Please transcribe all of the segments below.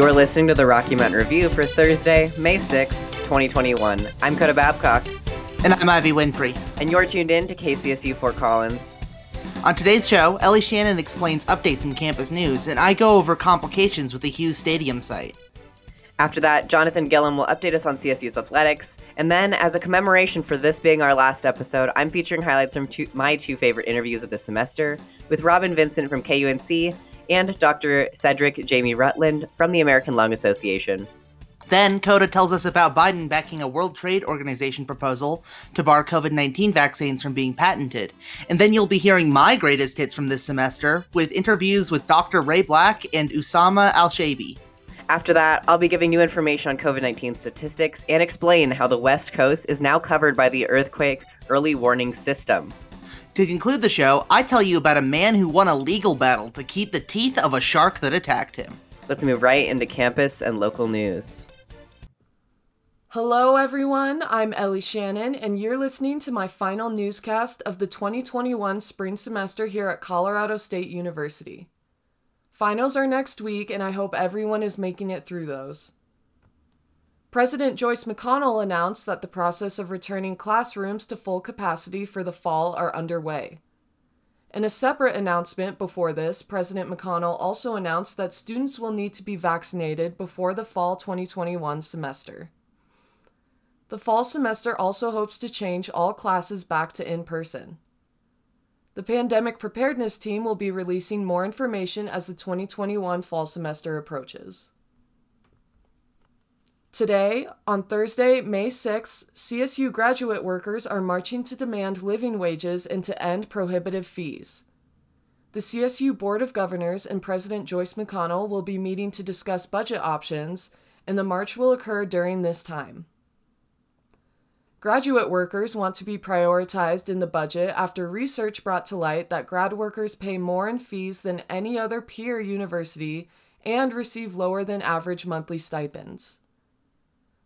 You're listening to the Rocky Mountain Review for Thursday, May 6th, 2021. I'm Coda Babcock. And I'm Ivy Winfrey. And you're tuned in to KCSU Fort Collins. On today's show, Ellie Shannon explains updates in campus news, and I go over complications with the Hughes Stadium site. After that, Jonathan Gillum will update us on CSU's athletics. And then, as a commemoration for this being our last episode, I'm featuring highlights from two, my two favorite interviews of the semester with Robyn Vincent from KUNC and Dr. Cedric Jamie Rutland from the American Lung Association. Then, Coda tells us about Biden backing a World Trade Organization proposal to bar COVID 19 vaccines from being patented. And then you'll be hearing my greatest hits from this semester with interviews with Dr. Ray Black and Usama Alshaibi. After that, I'll be giving you information on COVID 19 statistics and explain how the West Coast is now covered by the earthquake early warning system. To conclude the show, I tell you about a man who won a legal battle to keep the teeth of a shark that attacked him. Let's move right into campus and local news. Hello, everyone. I'm Ellie Shannon, and you're listening to my final newscast of the 2021 spring semester here at Colorado State University. Finals are next week, and I hope everyone is making it through those. President Joyce McConnell announced that the process of returning classrooms to full capacity for the fall are underway. In a separate announcement before this, President McConnell also announced that students will need to be vaccinated before the fall 2021 semester. The fall semester also hopes to change all classes back to in person. The pandemic preparedness team will be releasing more information as the 2021 fall semester approaches. Today, on Thursday, May 6th, CSU graduate workers are marching to demand living wages and to end prohibitive fees. The CSU Board of Governors and President Joyce McConnell will be meeting to discuss budget options, and the march will occur during this time. Graduate workers want to be prioritized in the budget after research brought to light that grad workers pay more in fees than any other peer university and receive lower than average monthly stipends.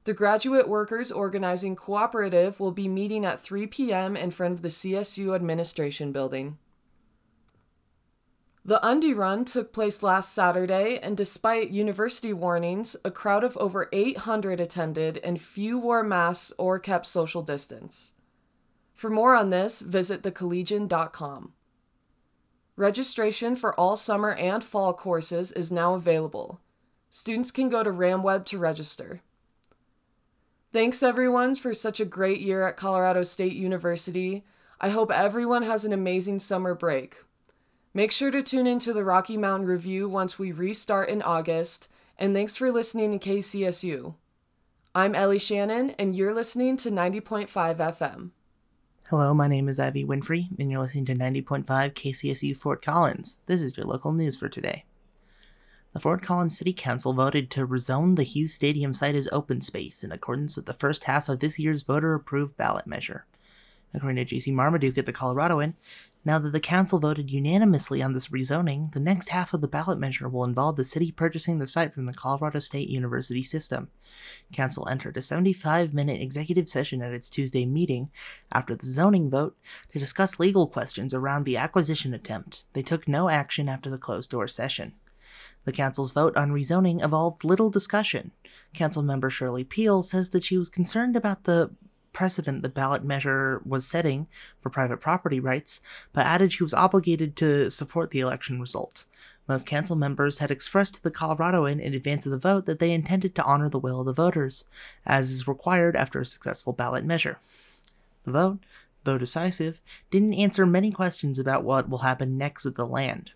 The Graduate Workers Organizing Cooperative will be meeting at 3 p.m. in front of the CSU Administration Building. The Undy Run took place last Saturday, and despite university warnings, a crowd of over 800 attended and few wore masks or kept social distance. For more on this, visit thecollegian.com. Registration for all summer and fall courses is now available. Students can go to RamWeb to register. Thanks everyone for such a great year at Colorado State University. I hope everyone has an amazing summer break. Make sure to tune into the Rocky Mountain Review once we restart in August, and thanks for listening to KCSU. I'm Ellie Shannon, and you're listening to 90.5 FM. Hello, my name is Ivy Winfrey, and you're listening to 90.5 KCSU Fort Collins. This is your local news for today. The Fort Collins City Council voted to rezone the Hughes Stadium site as open space in accordance with the first half of this year's voter approved ballot measure. According to Jacy Marmaduke at the Coloradoan, now that the council voted unanimously on this rezoning, the next half of the ballot measure will involve the city purchasing the site from the Colorado State University system. Council entered a 75 minute executive session at its Tuesday meeting after the zoning vote to discuss legal questions around the acquisition attempt. They took no action after the closed door session. The council's vote on rezoning involved little discussion. Council member Shirley Peel says that she was concerned about the precedent the ballot measure was setting for private property rights, but added she was obligated to support the election result. Most council members had expressed to the Coloradoan in advance of the vote that they intended to honor the will of the voters, as is required after a successful ballot measure. The vote, though decisive, didn't answer many questions about what will happen next with the land.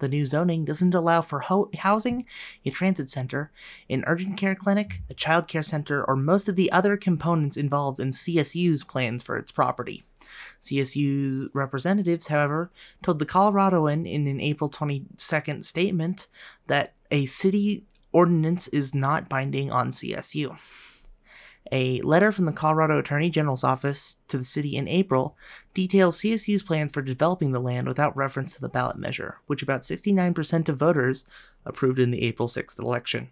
The new zoning doesn't allow for ho- housing, a transit center, an urgent care clinic, a child care center, or most of the other components involved in CSU's plans for its property. CSU representatives, however, told the Coloradoan in an April 22nd statement that a city ordinance is not binding on CSU. A letter from the Colorado Attorney General's office to the city in April details CSU's plans for developing the land without reference to the ballot measure, which about 69% of voters approved in the April 6th election.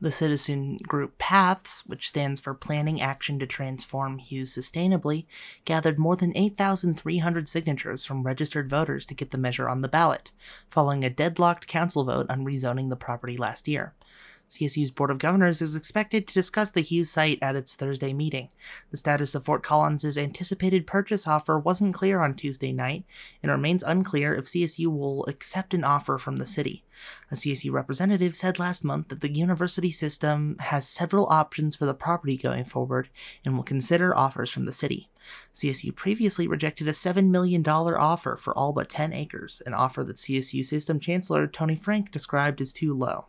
The citizen group PATHS, which stands for Planning Action to Transform Hughes Sustainably, gathered more than 8,300 signatures from registered voters to get the measure on the ballot, following a deadlocked council vote on rezoning the property last year. CSU's Board of Governors is expected to discuss the Hughes site at its Thursday meeting. The status of Fort Collins' anticipated purchase offer wasn't clear on Tuesday night, and remains unclear if CSU will accept an offer from the city. A CSU representative said last month that the university system has several options for the property going forward and will consider offers from the city. CSU previously rejected a $7 million offer for all but 10 acres, an offer that CSU System Chancellor Tony Frank described as too low.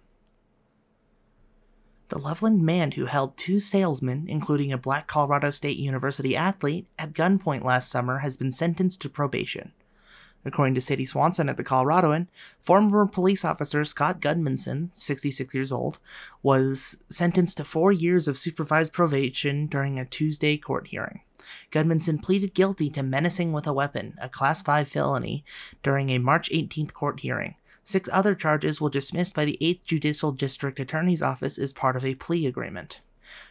The Loveland man who held two salesmen, including a black Colorado State University athlete, at gunpoint last summer has been sentenced to probation. According to Sady Swanson at the Coloradoan, former police officer Scott Gudmundson, 66 years old, was sentenced to four years of supervised probation during a Tuesday court hearing. Gudmundson pleaded guilty to menacing with a weapon, a Class 5 felony, during a March 18th court hearing. Six other charges were dismissed by the 8th Judicial District Attorney's Office as part of a plea agreement.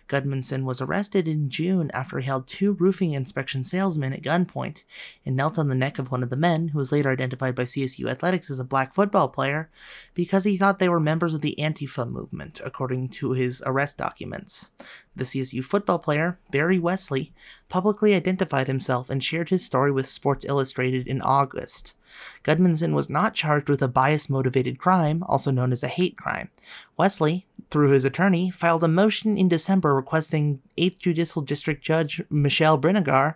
Gudmundson was arrested in June after he held two roofing inspection salesmen at gunpoint and knelt on the neck of one of the men, who was later identified by CSU Athletics as a black football player, because he thought they were members of the Antifa movement, according to his arrest documents. The CSU football player, Barry Wesley, publicly identified himself and shared his story with Sports Illustrated in August. Gudmundson was not charged with a bias motivated crime, also known as a hate crime. Wesley, through his attorney, filed a motion in December requesting 8th Judicial District Judge Michelle Brinegar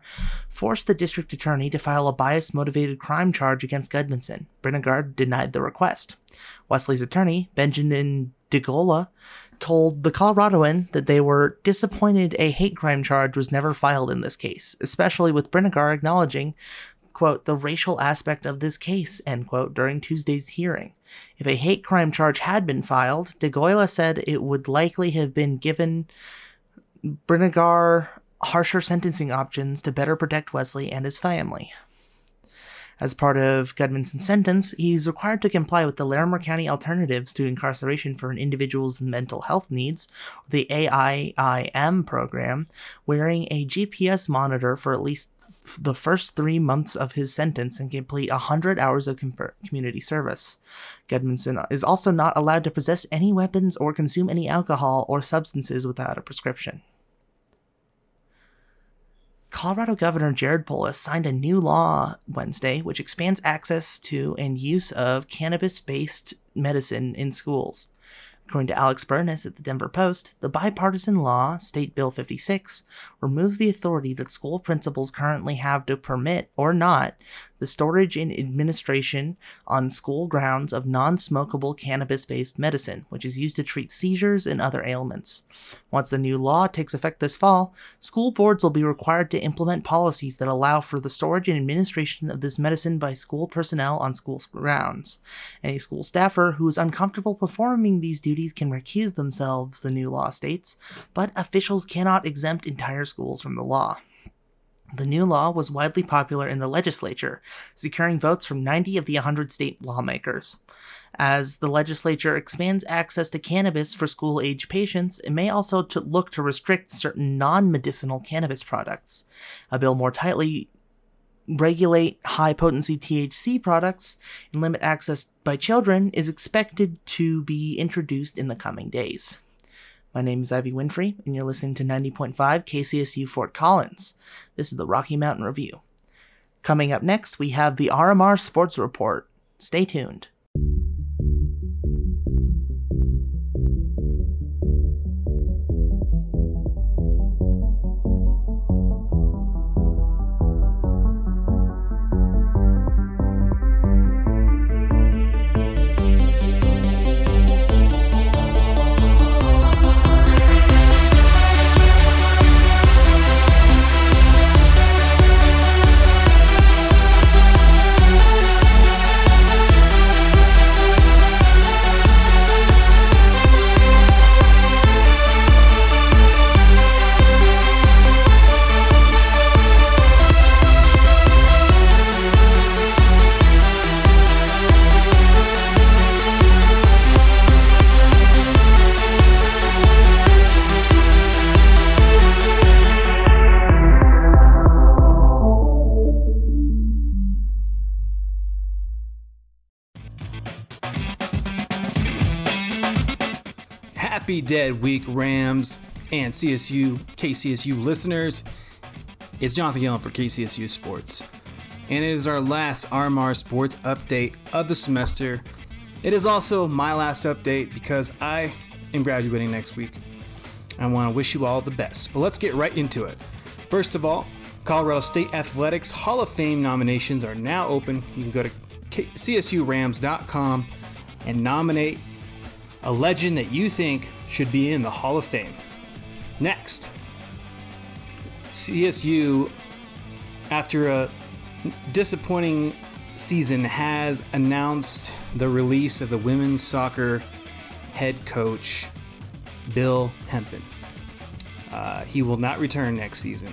force the district attorney to file a bias motivated crime charge against Gudmundson. Brinegar denied the request. Wesley's attorney, Benjamin DeGolia, told the Coloradoan that they were disappointed a hate crime charge was never filed in this case, especially with Brinegar acknowledging quote, the racial aspect of this case, end quote, during Tuesday's hearing. If a hate crime charge had been filed, DeGolia said it would likely have been given Brinegar harsher sentencing options to better protect Wesley and his family. As part of Gudmundson's sentence, he's required to comply with the Larimer County Alternatives to Incarceration for an Individual's Mental Health Needs, the AIIM program, wearing a GPS monitor for at least the first three months of his sentence and complete 100 hours of community service. Gudmundson is also not allowed to possess any weapons or consume any alcohol or substances without a prescription. Colorado Governor Jared Polis signed a new law Wednesday which expands access to and use of cannabis based medicine in schools. According to Alex Burness at the Denver Post, the bipartisan law, State Bill 56, removes the authority that school principals currently have to permit or not the storage and administration on school grounds of non smokable cannabis based medicine, which is used to treat seizures and other ailments. Once the new law takes effect this fall, school boards will be required to implement policies that allow for the storage and administration of this medicine by school personnel on school grounds. Any school staffer who is uncomfortable performing these duties can recuse themselves, the new law states, but officials cannot exempt entire schools from the law. The new law was widely popular in the legislature, securing votes from 90 of the 100 state lawmakers. As the legislature expands access to cannabis for school age patients, it may also look to restrict certain non medicinal cannabis products. A bill more tightly regulate high potency THC products and limit access by children is expected to be introduced in the coming days. My name is Ivy Winfrey, and you're listening to 90.5 KCSU Fort Collins. This is the Rocky Mountain Review. Coming up next, we have the RMR Sports Report. Stay tuned. Dead Week, Rams and CSU, KCSU listeners. It's Jonathan Gillum for KCSU Sports. And it is our last RMR Sports update of the semester. It is also my last update because I am graduating next week. I want to wish you all the best. But let's get right into it. First of all, Colorado State Athletics Hall of Fame nominations are now open. You can go to csurams.com and nominate a legend that you think should be in the Hall of Fame. Next, CSU, after a disappointing season, has announced the release of the women's soccer head coach, Bill Hempen. Uh, he will not return next season.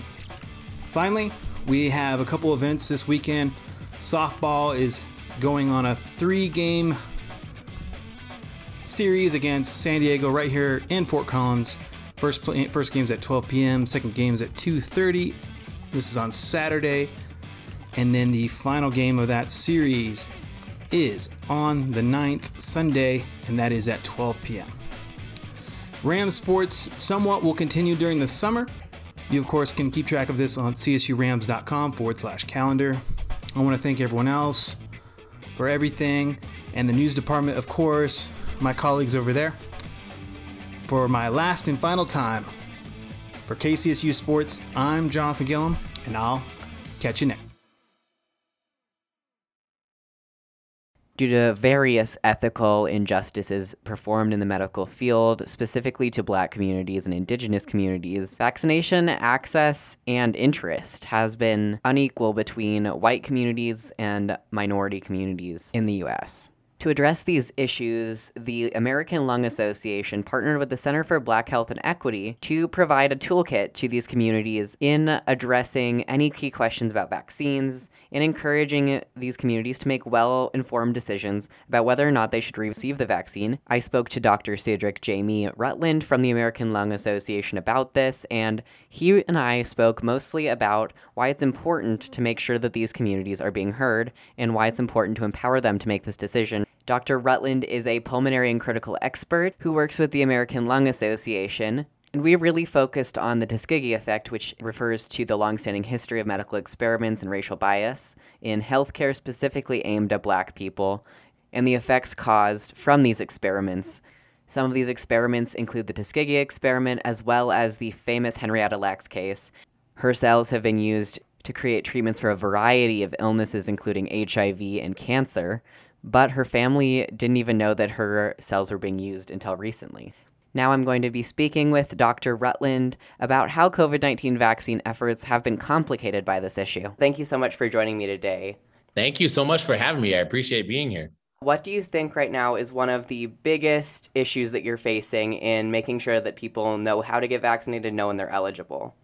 Finally, we have a couple events this weekend. Softball is going on a three game series against San Diego right here in Fort Collins. First play, first game's at 12 p.m. Second game's at 2:30. This is on Saturday, and then the final game of that series is on the 9th Sunday, and that is at 12 p.m. Ram sports somewhat will continue during the summer. You of course can keep track of this on csurams.com forward slash calendar. I want to thank everyone else for everything, and the news department, of course, my colleagues over there. For my last and final time, for KCSU Sports, I'm Jonathan Gillum, and I'll catch you next. Due to various ethical injustices performed in the medical field, specifically to black communities and indigenous communities, vaccination access and interest has been unequal between white communities and minority communities in the US. To address these issues, the American Lung Association partnered with the Center for Black Health and Equity to provide a toolkit to these communities in addressing any key questions about vaccines and encouraging these communities to make well informed decisions about whether or not they should receive the vaccine. I spoke to Dr. Cedric Jamie Rutland from the American Lung Association about this, and he and I spoke mostly about why it's important to make sure that these communities are being heard and why it's important to empower them to make this decision Dr. Rutland is a pulmonary and critical expert who works with the American Lung Association. And we really focused on the Tuskegee effect, which refers to the longstanding history of medical experiments and racial bias in healthcare specifically aimed at black people, and the effects caused from these experiments. Some of these experiments include the Tuskegee experiment as well as the famous Henrietta Lacks case. Her cells have been used to create treatments for a variety of illnesses, including HIV and cancer but her family didn't even know that her cells were being used until recently. Now I'm going to be speaking with Dr. Rutland about how COVID 19 vaccine efforts have been complicated by this issue. Thank you so much for joining me today. Thank you so much for having me. I appreciate being here. What do you think right now is one of the biggest issues that you're facing in making sure that people know how to get vaccinated, know when they're eligible?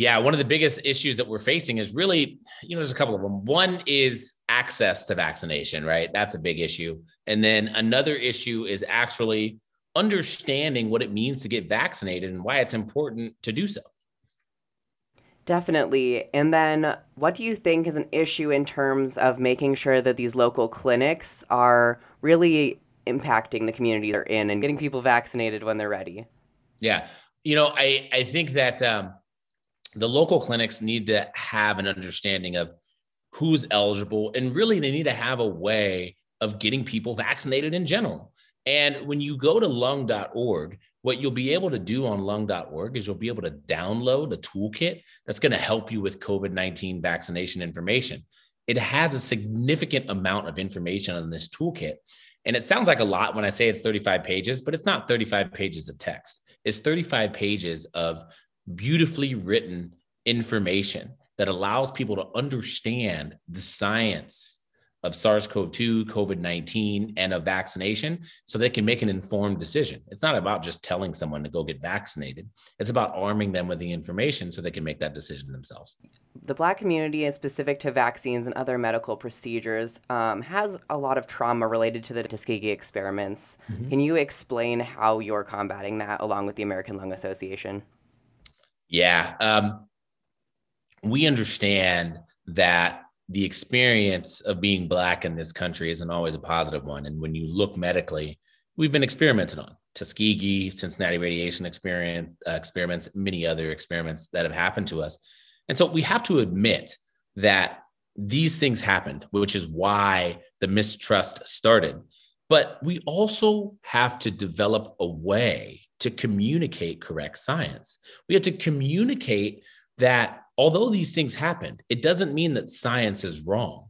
Yeah, one of the biggest issues that we're facing is really, you know, there's a couple of them. One is access to vaccination, right? That's a big issue. And then another issue is actually understanding what it means to get vaccinated and why it's important to do so. Definitely. And then what do you think is an issue in terms of making sure that these local clinics are really impacting the community they're in and getting people vaccinated when they're ready? Yeah. You know, I, I think that um, the local clinics need to have an understanding of who's eligible and really they need to have a way of getting people vaccinated in general. And when you go to lung.org, what you'll be able to do on lung.org is you'll be able to download a toolkit that's going to help you with COVID 19 vaccination information. It has a significant amount of information on this toolkit. And it sounds like a lot when I say it's 35 pages, but it's not 35 pages of text. It's 35 pages of beautifully written information that allows people to understand the science of SARS CoV 2, COVID 19, and of vaccination so they can make an informed decision. It's not about just telling someone to go get vaccinated, it's about arming them with the information so they can make that decision themselves. The Black community, is specific to vaccines and other medical procedures, um, has a lot of trauma related to the Tuskegee experiments. Mm-hmm. Can you explain how you're combating that along with the American Lung Association? Yeah. Um, we understand that the experience of being black in this country isn't always a positive one. And when you look medically, we've been experimented on. Tuskegee, Cincinnati radiation experience, uh, experiments, many other experiments that have happened to us. And so we have to admit that these things happened, which is why the mistrust started. But we also have to develop a way to communicate correct science. We have to communicate that although these things happened, it doesn't mean that science is wrong.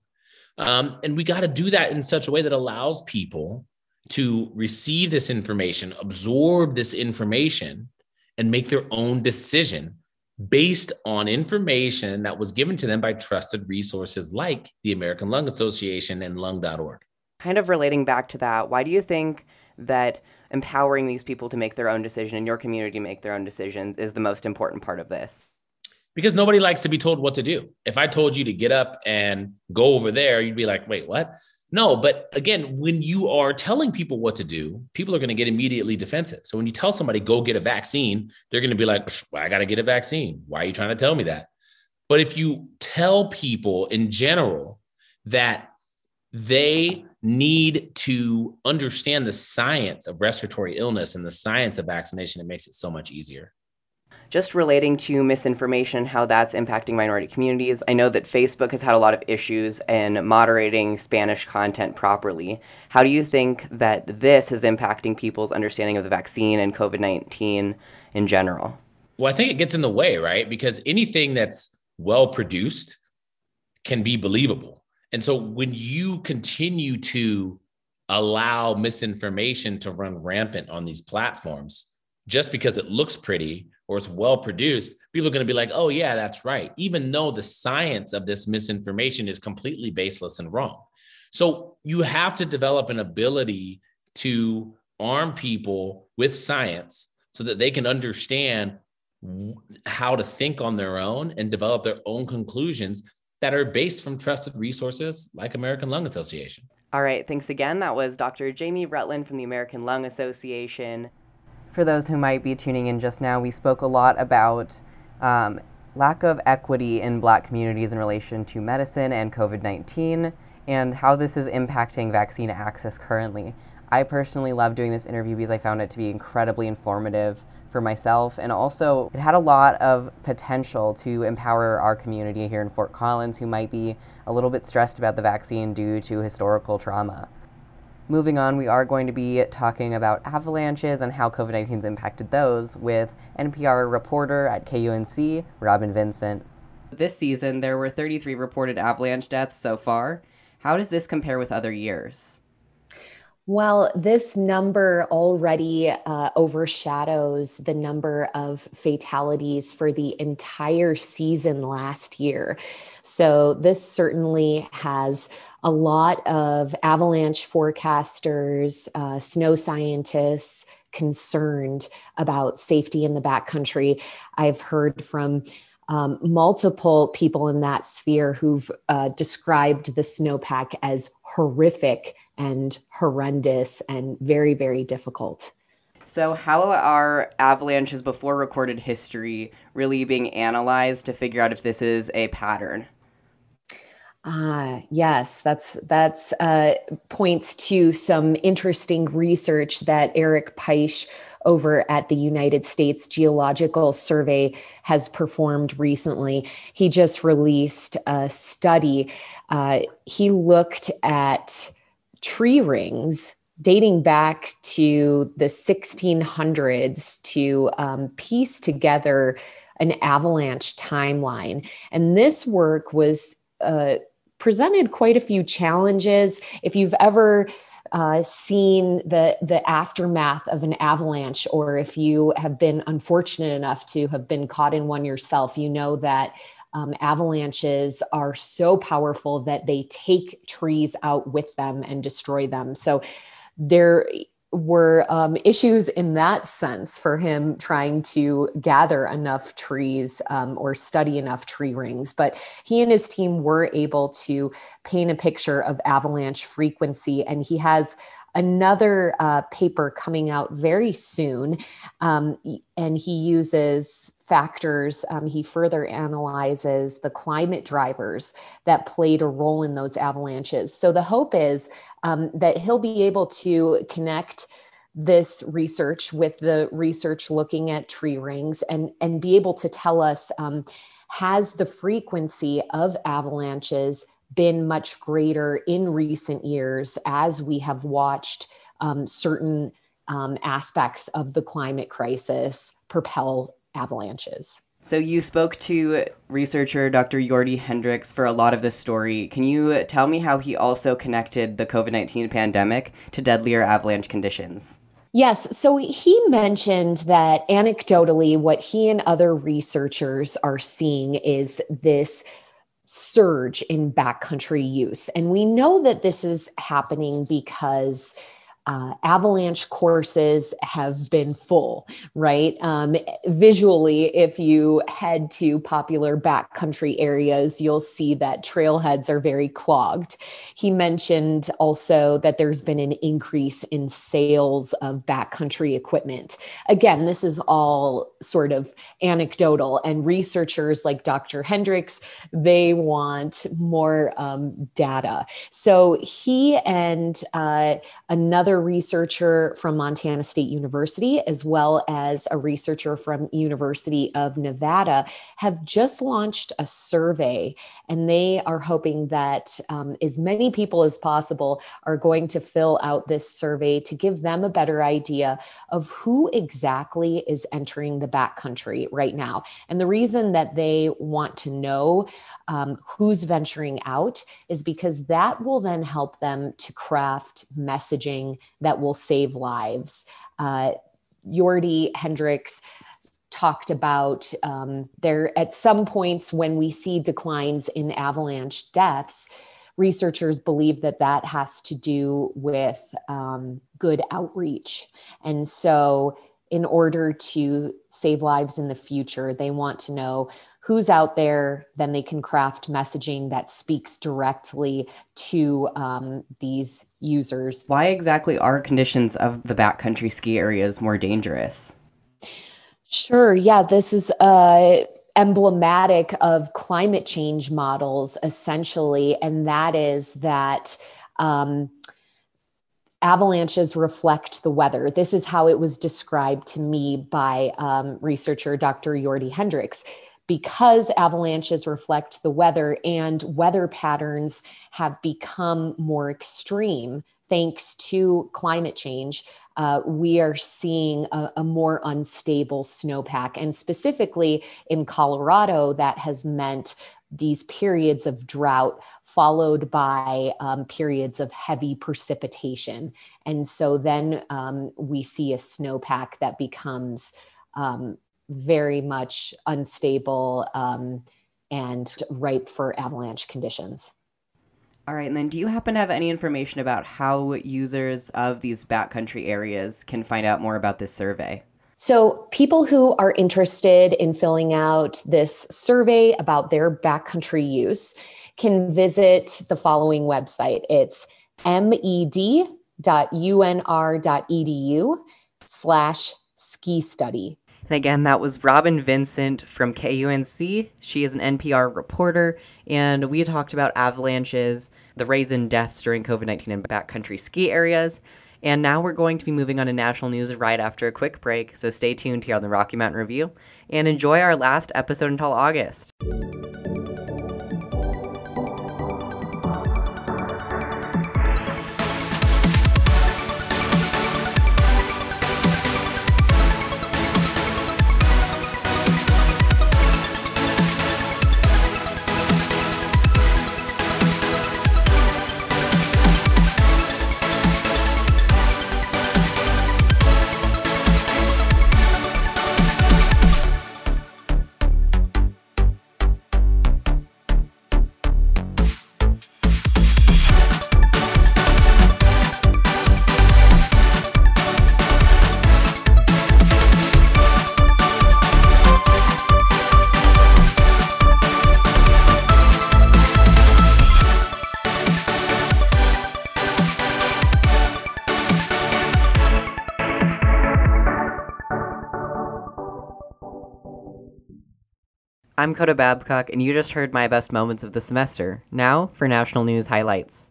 Um, and we got to do that in such a way that allows people to receive this information, absorb this information, and make their own decision based on information that was given to them by trusted resources like the American Lung Association and lung.org. Kind of relating back to that, why do you think that empowering these people to make their own decision and your community make their own decisions is the most important part of this? Because nobody likes to be told what to do. If I told you to get up and go over there, you'd be like, wait, what? No, but again, when you are telling people what to do, people are going to get immediately defensive. So when you tell somebody, go get a vaccine, they're going to be like, I got to get a vaccine. Why are you trying to tell me that? But if you tell people in general that they need to understand the science of respiratory illness and the science of vaccination, it makes it so much easier just relating to misinformation, how that's impacting minority communities. I know that Facebook has had a lot of issues in moderating Spanish content properly. How do you think that this is impacting people's understanding of the vaccine and COVID 19 in general? Well, I think it gets in the way, right? Because anything that's well produced can be believable. And so when you continue to allow misinformation to run rampant on these platforms, just because it looks pretty or it's well produced, people are going to be like, oh, yeah, that's right, even though the science of this misinformation is completely baseless and wrong. So you have to develop an ability to arm people with science so that they can understand how to think on their own and develop their own conclusions that are based from trusted resources like American Lung Association. All right, thanks again. That was Dr. Jamie Rutland from the American Lung Association for those who might be tuning in just now, we spoke a lot about um, lack of equity in black communities in relation to medicine and COVID 19 and how this is impacting vaccine access currently. I personally love doing this interview because I found it to be incredibly informative for myself and also it had a lot of potential to empower our community here in Fort Collins who might be a little bit stressed about the vaccine due to historical trauma. Moving on, we are going to be talking about avalanches and how COVID 19 has impacted those with NPR reporter at KUNC, Robyn Vincent. This season, there were 33 reported avalanche deaths so far. How does this compare with other years? Well, this number already uh, overshadows the number of fatalities for the entire season last year. So, this certainly has a lot of avalanche forecasters, uh, snow scientists concerned about safety in the backcountry. I've heard from um, multiple people in that sphere who've uh, described the snowpack as horrific and horrendous and very, very difficult. So, how are avalanches before recorded history really being analyzed to figure out if this is a pattern? Ah, yes, that's that's uh, points to some interesting research that Eric Peitzsch over at the United States Geological Survey has performed recently. He just released a study. Uh, he looked at tree rings dating back to the 1600s to um, piece together an avalanche timeline. And this work was uh, presented quite a few challenges. If you've ever uh, seen the the aftermath of an avalanche, or if you have been unfortunate enough to have been caught in one yourself, you know that um, avalanches are so powerful that they take trees out with them and destroy them. So there were um, issues in that sense for him trying to gather enough trees um, or study enough tree rings. But he and his team were able to paint a picture of avalanche frequency, and he has another uh, paper coming out very soon. Um, and he uses factors, um, he further analyzes the climate drivers that played a role in those avalanches. So the hope is um, that he'll be able to connect this research with the research looking at tree rings and and be able to tell us um, has the frequency of avalanches been much greater in recent years as we have watched um, certain um, aspects of the climate crisis propel avalanches. So you spoke to researcher Dr. Jordy Hendrikx for a lot of this story. Can you tell me how he also connected the COVID-19 pandemic to deadlier avalanche conditions? Yes. So he mentioned that anecdotally, what he and other researchers are seeing is this surge in backcountry use. And we know that this is happening because uh, avalanche courses have been full, right? Um, visually, if you head to popular backcountry areas, you'll see that trailheads are very clogged. He mentioned also that there's been an increase in sales of backcountry equipment. Again, this is all sort of anecdotal, and researchers like Dr. Hendrikx, they want more um, data. So he and uh, another researcher from Montana State University, as well as a researcher from University of Nevada, have just launched a survey, and they are hoping that um, as many people as possible are going to fill out this survey to give them a better idea of who exactly is entering the backcountry right now. And the reason that they want to know um, who's venturing out is because that will then help them to craft messaging that will save lives. Uh, Jordy Hendrikx talked about um, there at some points when we see declines in avalanche deaths researchers believe that that has to do with um, good outreach and so in order to save lives in the future they want to know who's out there, then they can craft messaging that speaks directly to um, these users. Why exactly are conditions of the backcountry ski areas more dangerous? Sure. Yeah, this is uh, emblematic of climate change models, essentially, and that is that. Um, avalanches reflect the weather. This is how it was described to me by um, researcher Dr. Jordy Hendrikx because avalanches reflect the weather and weather patterns have become more extreme thanks to climate change, uh, we are seeing a, a, more unstable snowpack. And specifically in Colorado, that has meant these periods of drought followed by um, periods of heavy precipitation. And so then um, we see a snowpack that becomes um, very much unstable um, and ripe for avalanche conditions. All right, and then do you happen to have any information about how users of these backcountry areas can find out more about this survey? So, people who are interested in filling out this survey about their backcountry use can visit the following website. It's med.unr.edu slash ski study. And again, that was Robyn Vincent from KUNC. She is an NPR reporter, and we talked about avalanches, the rise in deaths during COVID 19 in backcountry ski areas. And now we're going to be moving on to national news right after a quick break, so stay tuned here on the Rocky Mountain Review and enjoy our last episode until August. I'm Coda Babcock, and you just heard my best moments of the semester. Now for national news highlights.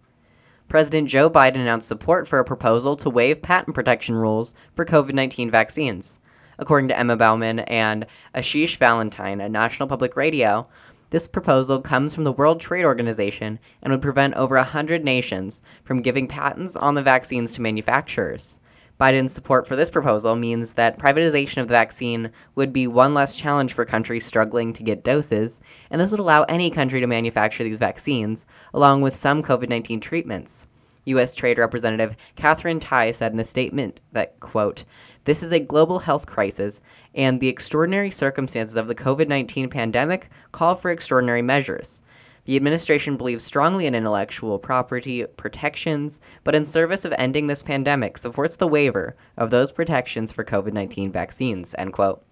President Joe Biden announced support for a proposal to waive patent protection rules for COVID 19 vaccines. According to Emma Bowman and Ashish Valentine at National Public Radio, this proposal comes from the World Trade Organization and would prevent over 100 nations from giving patents on the vaccines to manufacturers. Biden's support for this proposal means that privatization of the vaccine would be one less challenge for countries struggling to get doses, and this would allow any country to manufacture these vaccines, along with some COVID 19 treatments. U.S. Trade Representative Katherine Tai said in a statement that, quote, this is a global health crisis, and the extraordinary circumstances of the COVID 19 pandemic call for extraordinary measures. The administration believes strongly in intellectual property protections, but in service of ending this pandemic supports the waiver of those protections for COVID 19 vaccines. End quote.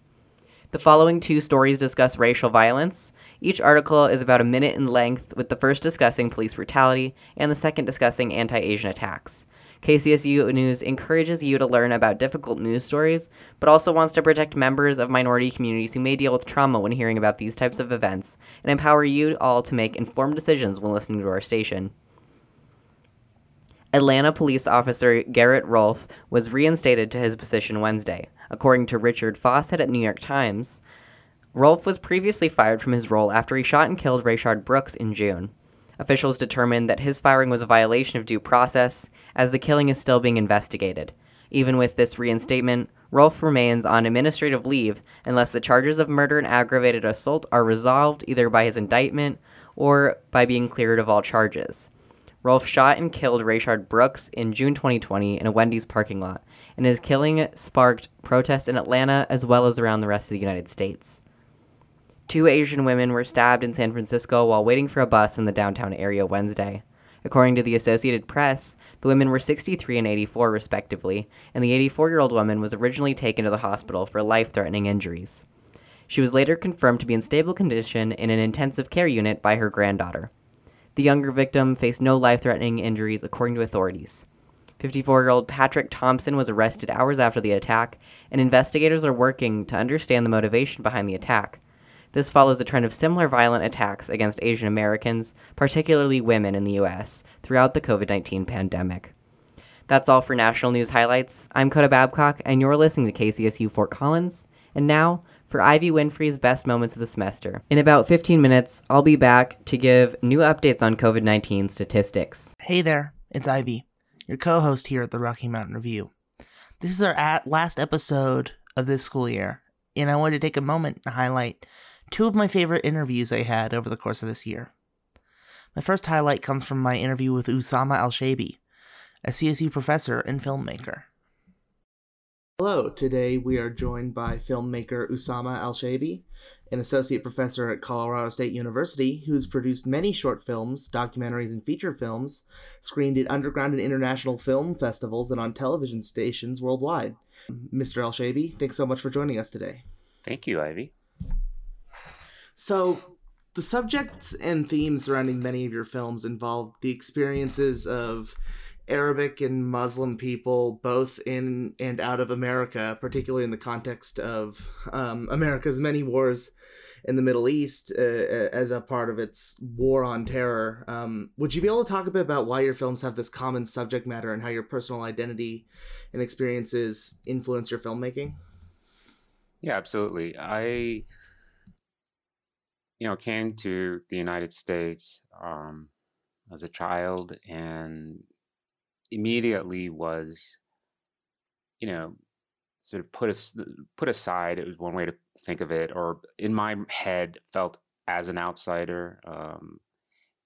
The following two stories discuss racial violence. Each article is about a minute in length, with the first discussing police brutality and the second discussing anti Asian attacks. KCSU News encourages you to learn about difficult news stories, but also wants to protect members of minority communities who may deal with trauma when hearing about these types of events and empower you all to make informed decisions when listening to our station. Atlanta police officer Garrett Rolfe was reinstated to his position Wednesday. According to Richard Fausset at New York Times, Rolfe was previously fired from his role after he shot and killed Rayshard Brooks in June. Officials determined that his firing was a violation of due process, as the killing is still being investigated. Even with this reinstatement, Rolfe remains on administrative leave unless the charges of murder and aggravated assault are resolved either by his indictment or by being cleared of all charges. Rolfe shot and killed Rayshard Brooks in June 2020 in a Wendy's parking lot, and his killing sparked protests in Atlanta as well as around the rest of the United States. Two Asian women were stabbed in San Francisco while waiting for a bus in the downtown area Wednesday. According to the Associated Press, the women were 63 and 84, respectively, and the 84 year old woman was originally taken to the hospital for life threatening injuries. She was later confirmed to be in stable condition in an intensive care unit by her granddaughter. The younger victim faced no life threatening injuries, according to authorities. 54 year old Patrick Thompson was arrested hours after the attack, and investigators are working to understand the motivation behind the attack. This follows a trend of similar violent attacks against Asian Americans, particularly women in the U.S., throughout the COVID 19 pandemic. That's all for National News Highlights. I'm Coda Babcock, and you're listening to KCSU Fort Collins. And now, for Ivy Winfrey's best moments of the semester. In about 15 minutes, I'll be back to give new updates on COVID 19 statistics. Hey there, it's Ivy, your co host here at the Rocky Mountain Review. This is our last episode of this school year, and I wanted to take a moment to highlight two of my favorite interviews I had over the course of this year. My first highlight comes from my interview with Usama Alshaibi, a CSU professor and filmmaker. Hello, today we are joined by filmmaker Usama Alshaibi, an associate professor at Colorado State University who's produced many short films, documentaries, and feature films screened at underground and international film festivals and on television stations worldwide. Mr. Alshaibi, thanks so much for joining us today. Thank you, Ivy. So, the subjects and themes surrounding many of your films involve the experiences of Arabic and Muslim people, both in and out of America, particularly in the context of um, America's many wars in the Middle East uh, as a part of its war on terror. Um, would you be able to talk a bit about why your films have this common subject matter and how your personal identity and experiences influence your filmmaking? Yeah, absolutely. I you know, came to the United States um, as a child and immediately was, you know, sort of put put aside. It was one way to think of it, or in my head, felt as an outsider. Um,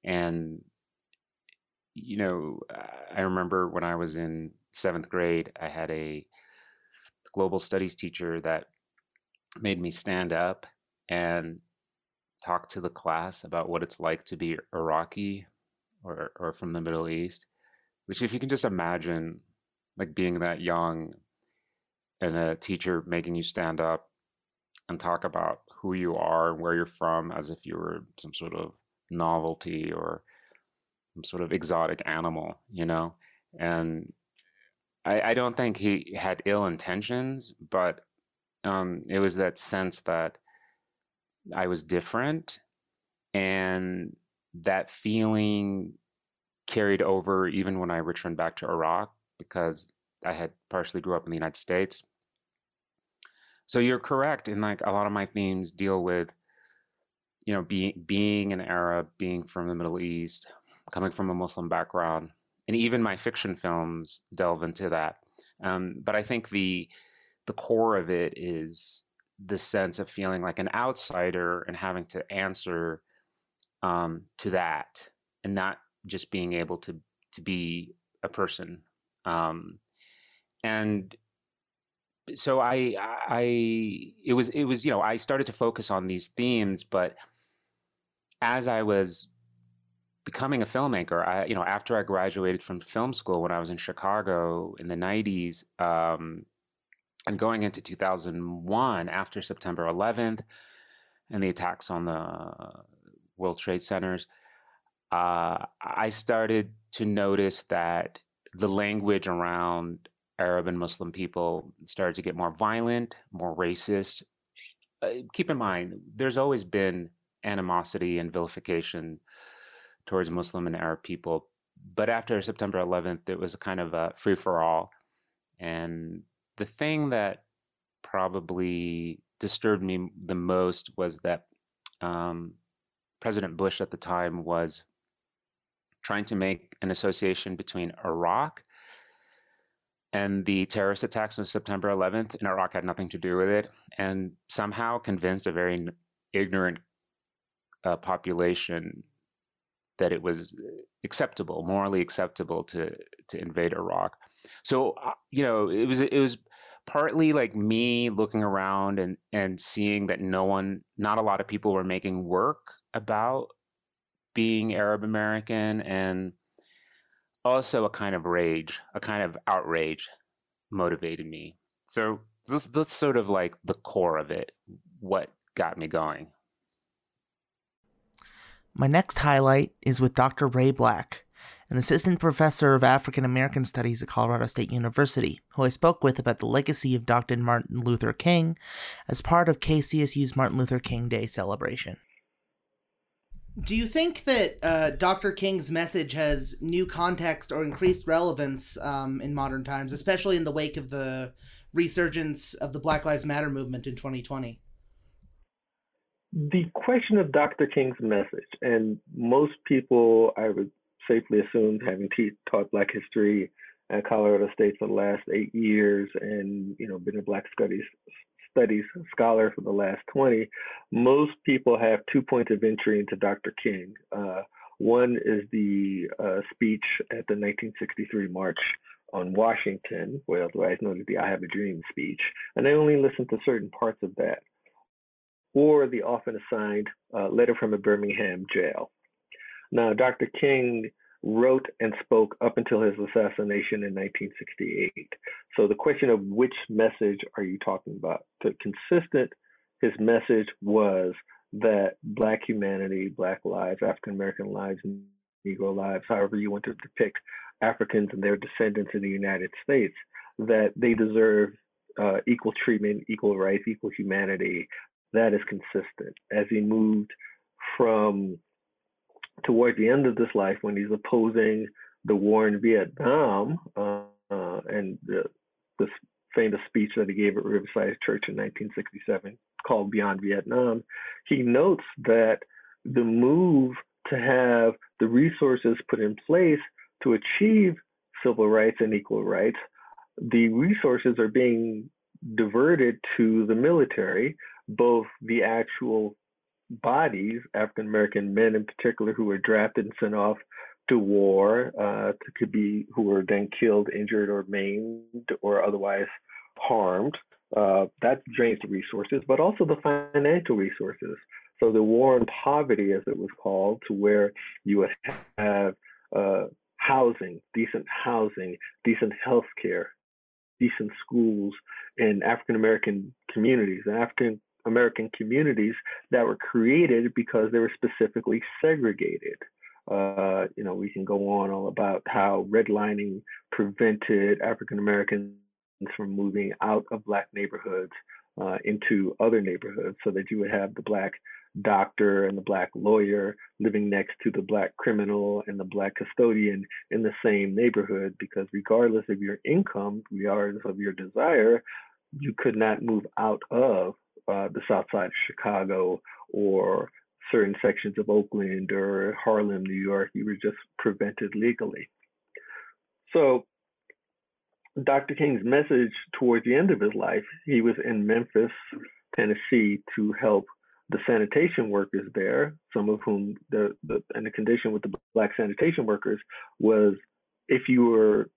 and you know, I remember when I was in seventh grade, I had a global studies teacher that made me stand up and talk to the class about what it's like to be Iraqi or or from the Middle East, which if you can just imagine like being that young and a teacher making you stand up and talk about who you are and where you're from as if you were some sort of novelty or some sort of exotic animal, you know? And I, I don't think he had ill intentions, but um, it was that sense that I was different. And that feeling carried over even when I returned back to Iraq because I had partially grew up in the United States. So you're correct in like a lot of my themes deal with, you know, being being an Arab, being from the Middle East, coming from a Muslim background, and even my fiction films delve into that. Um, but I think the the core of it is the sense of feeling like an outsider and having to answer um, to that, and not just being able to to be a person. Um, and so I I it was it was you know I started to focus on these themes, but as I was becoming a filmmaker, I you know after I graduated from film school when I was in Chicago in the '90s, um, and going into 2001 after September 11th and the attacks on the World Trade Centers, uh, I started to notice that the language around Arab and Muslim people started to get more violent, more racist. Uh, keep in mind, there's always been animosity and vilification towards Muslim and Arab people. But after September 11th, it was a kind of a free for all. And the thing that probably disturbed me the most was that um, President Bush at the time was trying to make an association between Iraq and the terrorist attacks on September 11th in Iraq had nothing to do with it, and somehow convinced a very ignorant uh, population that it was acceptable, morally acceptable to to invade Iraq. So uh, you know, it was it was partly like me looking around and and seeing that no one, not a lot of people were making work about being Arab American and also a kind of rage, a kind of outrage motivated me. So this that's sort of like the core of it, what got me going. My next highlight is with Dr. Ray Black, an assistant professor of African American Studies at Colorado State University, who I spoke with about the legacy of Dr. Martin Luther King as part of KCSU's Martin Luther King Day celebration. Do you think that uh, Dr. King's message has new context or increased relevance um, in modern times, especially in the wake of the resurgence of the Black Lives Matter movement in 2020? The question of Dr. King's message, and most people, I would safely assume, having te- taught Black history at Colorado State for the last eight years, and you know, been a Black studies studies scholar for the last 20, most people have two points of entry into Dr. King. Uh, one is the uh, speech at the 1963 March on Washington, well, otherwise known as the I Have a Dream speech, and they only listen to certain parts of that, or the often assigned uh, letter from a Birmingham jail. Now, Dr. King wrote and spoke up until his assassination in 1968. So the question of which message are you talking about? The consistent, his message was that Black humanity, Black lives, African American lives, Negro lives, however you want to depict Africans and their descendants in the United States, that they deserve uh, equal treatment, equal rights, equal humanity. That is consistent. As he moved from towards the end of this life when he's opposing the war in Vietnam uh, uh, and the, the famous speech that he gave at Riverside Church in 1967 called Beyond Vietnam, he notes that the move to have the resources put in place to achieve civil rights and equal rights, the resources are being diverted to the military, both the actual bodies, African American men in particular, who were drafted and sent off to war, uh, to, could be who were then killed, injured, or maimed, or otherwise harmed. Uh, that drains the resources, but also the financial resources. So the war on poverty, as it was called, to where you would have uh, housing, decent housing, decent health care, decent schools in African American communities. And African American communities that were created because they were specifically segregated. Uh, you know, we can go on all about how redlining prevented African Americans from moving out of Black neighborhoods uh, into other neighborhoods so that you would have the Black doctor and the black lawyer living next to the black criminal and the black custodian in the same neighborhood because regardless of your income, regardless of your desire, you could not move out of uh, the south side of Chicago or certain sections of Oakland or Harlem, New York. You were just prevented legally. So Dr. King's message towards the end of his life, he was in Memphis, Tennessee to help the sanitation workers there, some of whom the, the and the condition with the black sanitation workers was if you were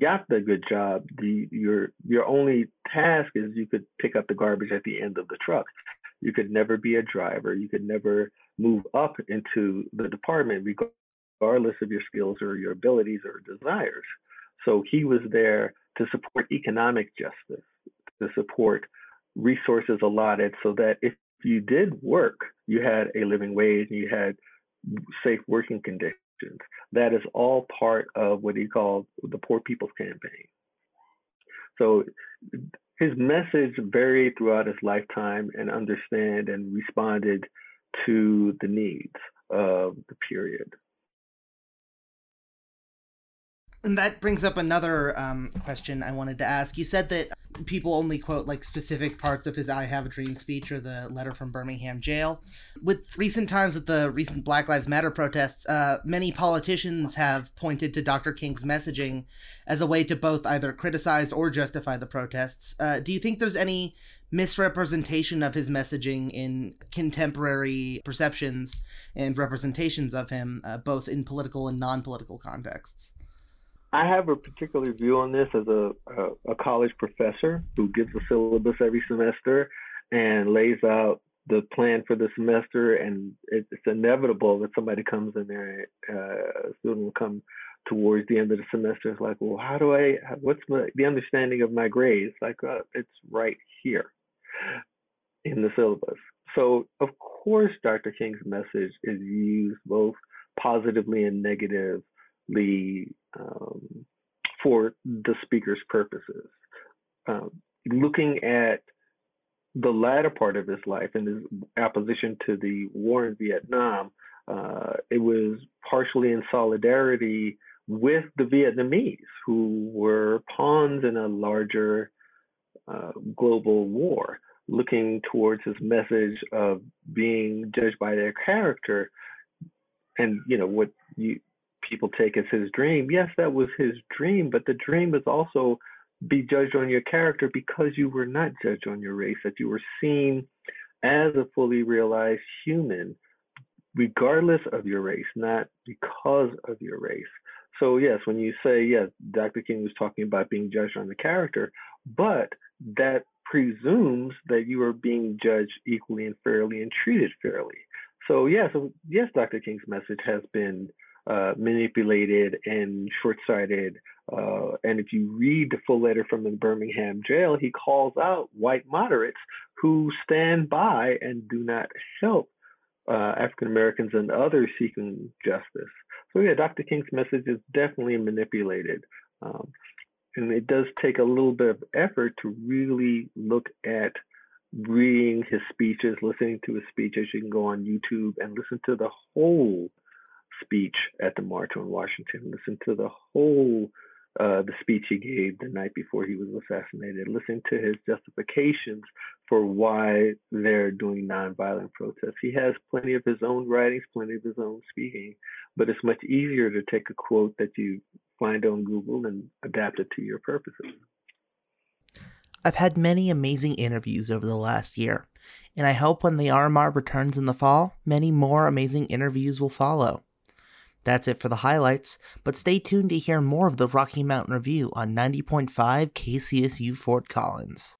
got the good job, the your your only task is you could pick up the garbage at the end of the truck. You could never be a driver. You could never move up into the department, regardless of your skills or your abilities or desires. So he was there to support economic justice, to support resources allotted so that if you did work, you had a living wage and you had safe working conditions. That is all part of what he called the Poor People's Campaign. So his message varied throughout his lifetime and understand and responded to the needs of the period. And that brings up another um, question I wanted to ask. You said that people only quote like specific parts of his I Have a Dream speech or the letter from Birmingham jail. With recent times with the recent Black Lives Matter protests, uh, many politicians have pointed to Dr. King's messaging as a way to both either criticize or justify the protests. Uh, do you think there's any misrepresentation of his messaging in contemporary perceptions and representations of him, uh, both in political and non political contexts? I have a particular view on this as a, a, a college professor who gives a syllabus every semester and lays out the plan for the semester, and it's inevitable that somebody comes in there, uh, a student will come towards the end of the semester. It's like, well, how do I? What's my, the understanding of my grades? Like, uh, it's right here in the syllabus. So, of course, Dr. King's message is used both positively and negatively um, for the speaker's purposes. Um, looking at the latter part of his life and his opposition to the war in Vietnam, uh, it was partially in solidarity with the Vietnamese, who were pawns in a larger uh, global war, looking towards his message of being judged by their character. And, you know, what you people take as his dream. Yes, that was his dream, but the dream is also be judged on your character because you were not judged on your race, that you were seen as a fully realized human, regardless of your race, not because of your race. So, yes, when you say, yes, Dr. King was talking about being judged on the character, but that presumes that you are being judged equally and fairly and treated fairly. So, yes, yeah, so yes, Dr. King's message has been uh, manipulated and short-sighted. Uh, and if you read the full letter from the Birmingham jail, he calls out white moderates who stand by and do not help uh, African Americans and others seeking justice. So yeah, Dr. King's message is definitely manipulated. Um, and it does take a little bit of effort to really look at reading his speeches, listening to his speeches. You can go on YouTube and listen to the whole speech at the March on Washington, listen to the whole uh, the speech he gave the night before he was assassinated, listen to his justifications for why they're doing nonviolent protests. He has plenty of his own writings, plenty of his own speaking, but it's much easier to take a quote that you find on Google and adapt it to your purposes. I've had many amazing interviews over the last year, and I hope when the RMR returns in the fall, many more amazing interviews will follow. That's it for the highlights, but stay tuned to hear more of the Rocky Mountain Review on 90.5 KCSU Fort Collins.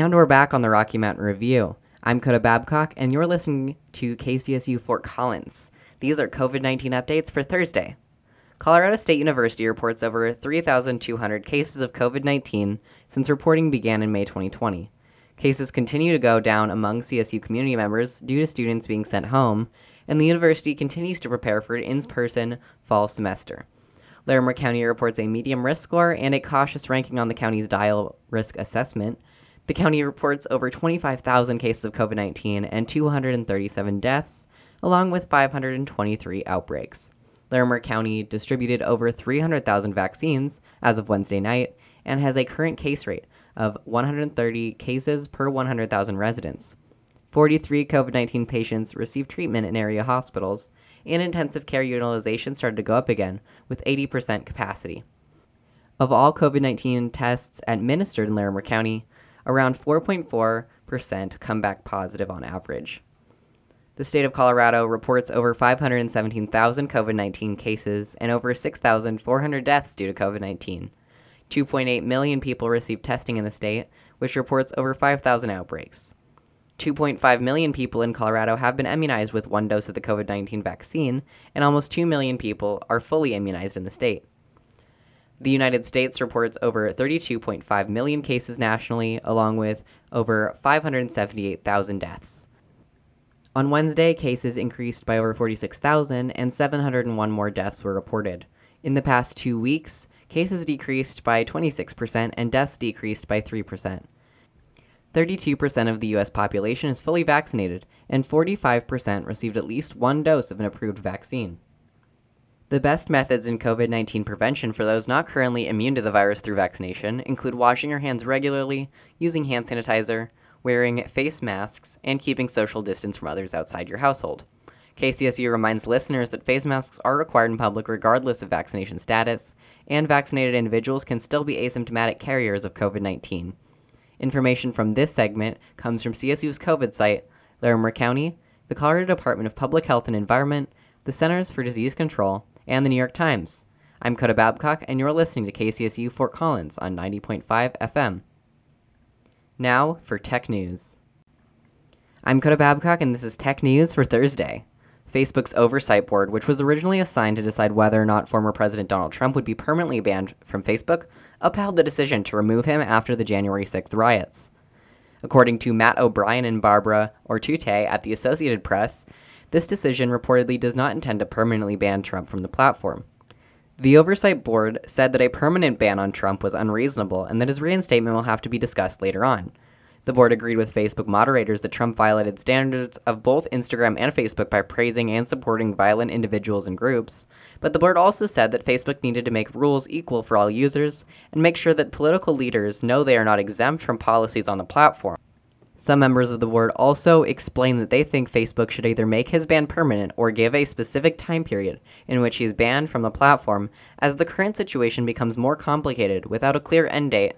And we're back on the Rocky Mountain Review. I'm Coda Babcock, and you're listening to KCSU Fort Collins. These are COVID 19 updates for Thursday. Colorado State University reports over 3,200 cases of COVID 19 since reporting began in May 2020. Cases continue to go down among CSU community members due to students being sent home, and the university continues to prepare for an in person fall semester. Larimer County reports a medium risk score and a cautious ranking on the county's dial risk assessment. The county reports over 25,000 cases of COVID 19 and 237 deaths, along with 523 outbreaks. Larimer County distributed over 300,000 vaccines as of Wednesday night and has a current case rate of 130 cases per 100,000 residents. 43 COVID 19 patients received treatment in area hospitals, and intensive care utilization started to go up again, with 80% capacity. Of all COVID 19 tests administered in Larimer County, around 4.4% come back positive on average. The state of Colorado reports over 517,000 COVID 19 cases and over 6,400 deaths due to COVID 19. 2.8 million people received testing in the state, which reports over 5,000 outbreaks. 2.5 million people in Colorado have been immunized with one dose of the COVID 19 vaccine, and almost 2 million people are fully immunized in the state. The United States reports over 32.5 million cases nationally, along with over 578,000 deaths. On Wednesday, cases increased by over 46,000 and 701 more deaths were reported. In the past two weeks, cases decreased by 26% and deaths decreased by 3%. 32% of the US population is fully vaccinated, and 45% received at least one dose of an approved vaccine. The best methods in COVID 19 prevention for those not currently immune to the virus through vaccination include washing your hands regularly, using hand sanitizer, wearing face masks, and keeping social distance from others outside your household. KCSU reminds listeners that face masks are required in public regardless of vaccination status, and vaccinated individuals can still be asymptomatic carriers of COVID 19. Information from this segment comes from CSU's COVID site, Larimer County, the Colorado Department of Public Health and Environment, the Centers for Disease Control, and the New York Times. I'm Coda Babcock, and you're listening to KCSU Fort Collins on 90.5 FM. Now for tech news. I'm Coda Babcock, and this is tech news for Thursday. Facebook's oversight board, which was originally assigned to decide whether or not former President Donald Trump would be permanently banned from Facebook, upheld the decision to remove him after the January 6th riots. According to Matt O'Brien and Barbara Ortutay at the Associated Press, this decision reportedly does not intend to permanently ban Trump from the platform. The Oversight Board said that a permanent ban on Trump was unreasonable and that his reinstatement will have to be discussed later on. The board agreed with Facebook moderators that Trump violated standards of both Instagram and Facebook by praising and supporting violent individuals and groups, but the board also said that Facebook needed to make rules equal for all users and make sure that political leaders know they are not exempt from policies on the platform. Some members of the board also explained that they think Facebook should either make his ban permanent or give a specific time period in which he's banned from the platform, as the current situation becomes more complicated without a clear end date.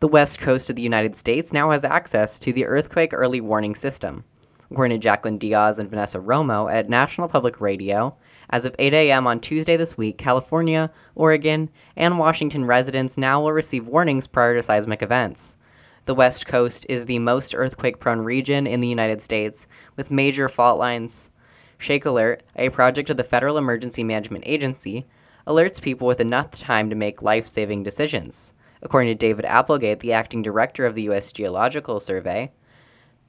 The west coast of the United States now has access to the earthquake early warning system. According to Jaclyn Diaz and Vanessa Romo at National Public Radio, as of 8 a.m. on Tuesday this week, California, Oregon, and Washington residents now will receive warnings prior to seismic events. The West Coast is the most earthquake prone region in the United States, with major fault lines. ShakeAlert, a project of the Federal Emergency Management Agency, alerts people with enough time to make life saving decisions. According to David Applegate, the acting director of the U.S. Geological Survey,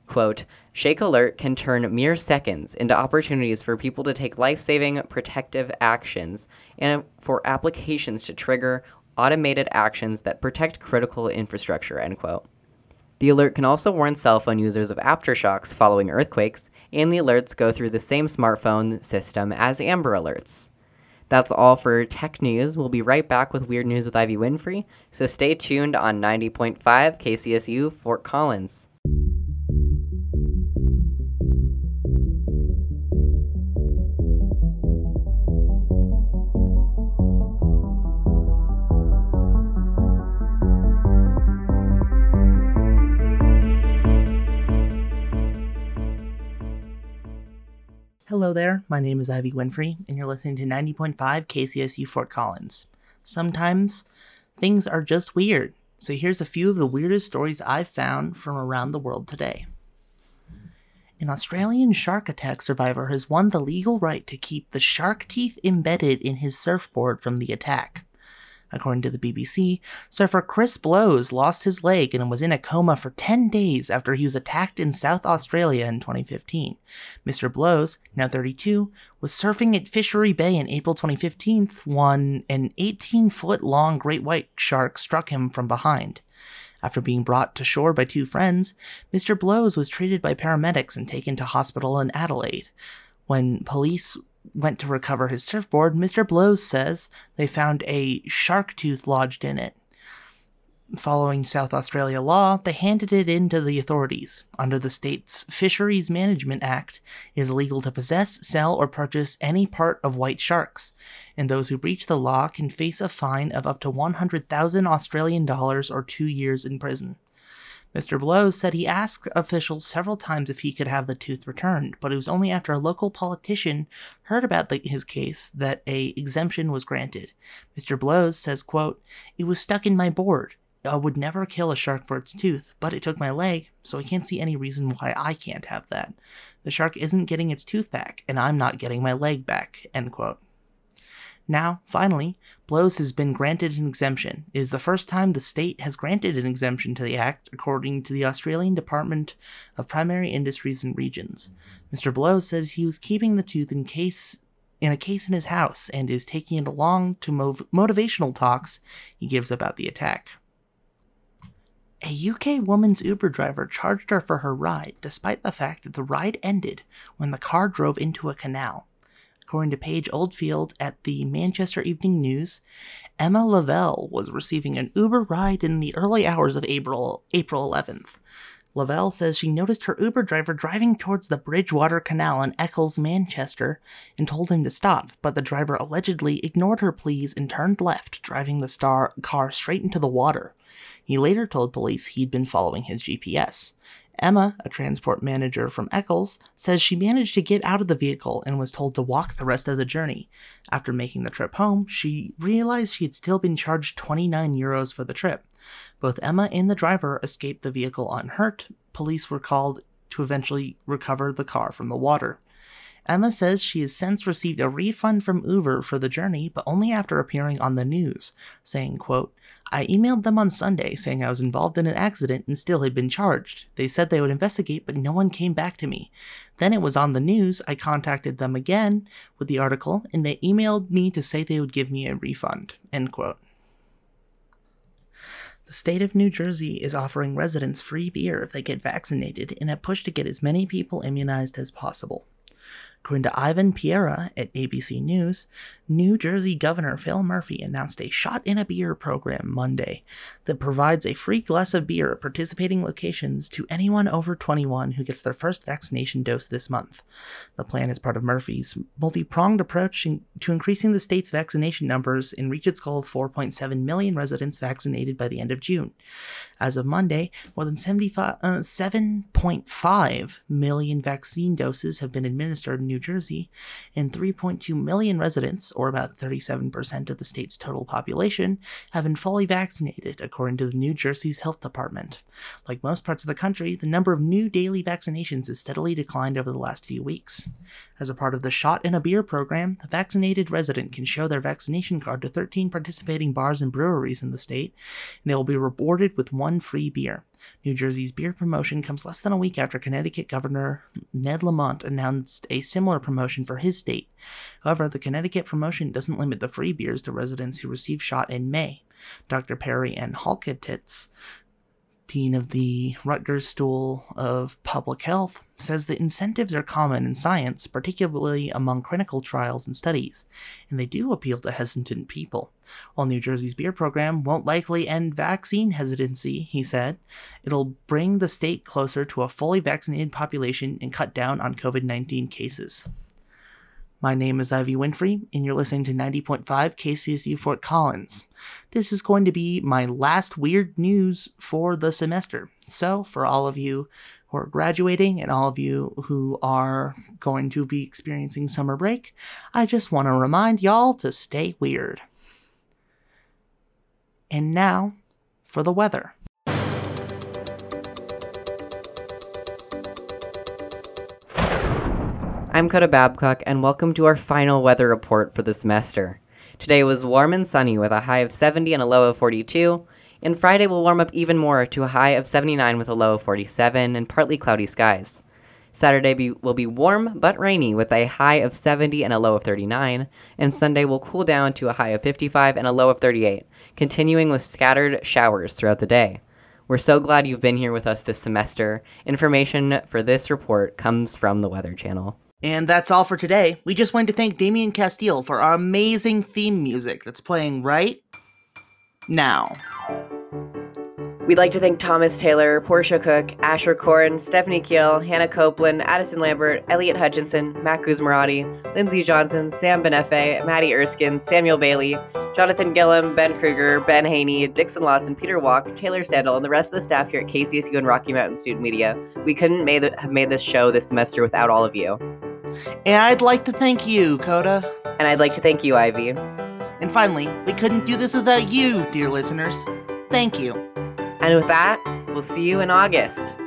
quote, ShakeAlert can turn mere seconds into opportunities for people to take life saving protective actions and for applications to trigger automated actions that protect critical infrastructure, end quote. The alert can also warn cell phone users of aftershocks following earthquakes, and the alerts go through the same smartphone system as Amber Alerts. That's all for tech news. We'll be right back with weird news with Ivy Winfrey, so stay tuned on 90.5 KCSU Fort Collins. Hello there, my name is Ivy Winfrey, and you're listening to 90.5 KCSU Fort Collins. Sometimes things are just weird. So here's a few of the weirdest stories I've found from around the world today. An Australian shark attack survivor has won the legal right to keep the shark teeth embedded in his surfboard from the attack. According to the BBC, surfer Chris Blowes lost his leg and was in a coma for 10 days after he was attacked in South Australia in 2015. Mr. Blowes, now 32, was surfing at Fishery Bay in April 2015 when an 18 foot long great white shark struck him from behind. After being brought to shore by two friends, Mr. Blowes was treated by paramedics and taken to hospital in Adelaide. When police went to recover his surfboard, Mr. Blowes says they found a shark tooth lodged in it. Following South Australia law, they handed it in to the authorities. Under the state's Fisheries Management Act, it is legal to possess, sell, or purchase any part of white sharks, and those who breach the law can face a fine of up to 100,000 Australian dollars or two years in prison. Mr. Blowes said he asked officials several times if he could have the tooth returned, but it was only after a local politician heard about the, his case that a exemption was granted. Mr. Blowes says, quote, It was stuck in my board. I would never kill a shark for its tooth, but it took my leg, so I can't see any reason why I can't have that. The shark isn't getting its tooth back, and I'm not getting my leg back. End quote. Now, finally, Blowes has been granted an exemption. It is the first time the state has granted an exemption to the Act, according to the Australian Department of Primary Industries and Regions. Mr. Blowes says he was keeping the tooth in case in a case in his house and is taking it along to mov- motivational talks he gives about the attack. A UK woman's Uber driver charged her for her ride, despite the fact that the ride ended when the car drove into a canal. According to Paige Oldfield at the Manchester Evening News, Emma Lavelle was receiving an Uber ride in the early hours of April, April 11th. Lavelle says she noticed her Uber driver driving towards the Bridgewater Canal in Eccles, Manchester, and told him to stop, but the driver allegedly ignored her pleas and turned left, driving the star car straight into the water. He later told police he'd been following his GPS. Emma, a transport manager from Eccles, says she managed to get out of the vehicle and was told to walk the rest of the journey. After making the trip home, she realized she had still been charged 29 euros for the trip. Both Emma and the driver escaped the vehicle unhurt. Police were called to eventually recover the car from the water. Emma says she has since received a refund from Uber for the journey, but only after appearing on the news, saying, quote, I emailed them on Sunday saying I was involved in an accident and still had been charged. They said they would investigate, but no one came back to me. Then it was on the news. I contacted them again with the article, and they emailed me to say they would give me a refund. End quote. The state of New Jersey is offering residents free beer if they get vaccinated in a push to get as many people immunized as possible. According to Ivan Pereira at ABC News, New Jersey Governor Phil Murphy announced a shot in a beer program Monday that provides a free glass of beer at participating locations to anyone over 21 who gets their first vaccination dose this month. The plan is part of Murphy's multi pronged approach to increasing the state's vaccination numbers and reach its goal of 4.7 million residents vaccinated by the end of June. As of Monday, more than 75, uh, 7.5 million vaccine doses have been administered in New Jersey, and 3.2 million residents, or about 37% of the state's total population, have been fully vaccinated, according to the New Jersey's health department. Like most parts of the country, the number of new daily vaccinations has steadily declined over the last few weeks. As a part of the Shot in a Beer program, the vaccinated resident can show their vaccination card to 13 participating bars and breweries in the state, and they will be rewarded with one free beer. New Jersey's beer promotion comes less than a week after Connecticut Governor Ned Lamont announced a similar promotion for his state. However, the Connecticut promotion doesn't limit the free beers to residents who receive shot in May. Dr. Perry and Halkitis, dean of the Rutgers School of Public Health, says that incentives are common in science, particularly among clinical trials and studies, and they do appeal to hesitant people. While New Jersey's beer program won't likely end vaccine hesitancy, he said, it'll bring the state closer to a fully vaccinated population and cut down on COVID 19 cases. My name is Ivy Winfrey, and you're listening to 90.5 KCSU Fort Collins. This is going to be my last weird news for the semester. So, for all of you who are graduating and all of you who are going to be experiencing summer break, I just want to remind y'all to stay weird. And now for the weather. I'm Coda Babcock, and welcome to our final weather report for the semester. Today was warm and sunny with a high of 70 and a low of 42, and Friday will warm up even more to a high of 79 with a low of 47 and partly cloudy skies. Saturday be, will be warm but rainy with a high of 70 and a low of 39, and Sunday will cool down to a high of 55 and a low of 38, continuing with scattered showers throughout the day. We're so glad you've been here with us this semester. Information for this report comes from the Weather Channel. And that's all for today. We just wanted to thank Damian Castile for our amazing theme music that's playing right now. We'd like to thank Thomas Taylor, Portia Cook, Asher Korn, Stephanie Keel, Hannah Copeland, Addison Lambert, Elliot Hutchinson, Matt Guzmarati, Lindsay Johnson, Sam Benefe, Maddie Erskine, Samuel Bailey, Jonathan Gillum, Ben Kruger, Ben Haney, Dixon Lawson, Peter Walk, Taylor Sandel, and the rest of the staff here at KCSU and Rocky Mountain Student Media. We couldn't made have made this show this semester without all of you. And I'd like to thank you, Coda. And I'd like to thank you, Ivy. And finally, we couldn't do this without you, dear listeners. Thank you. And with that, we'll see you in August.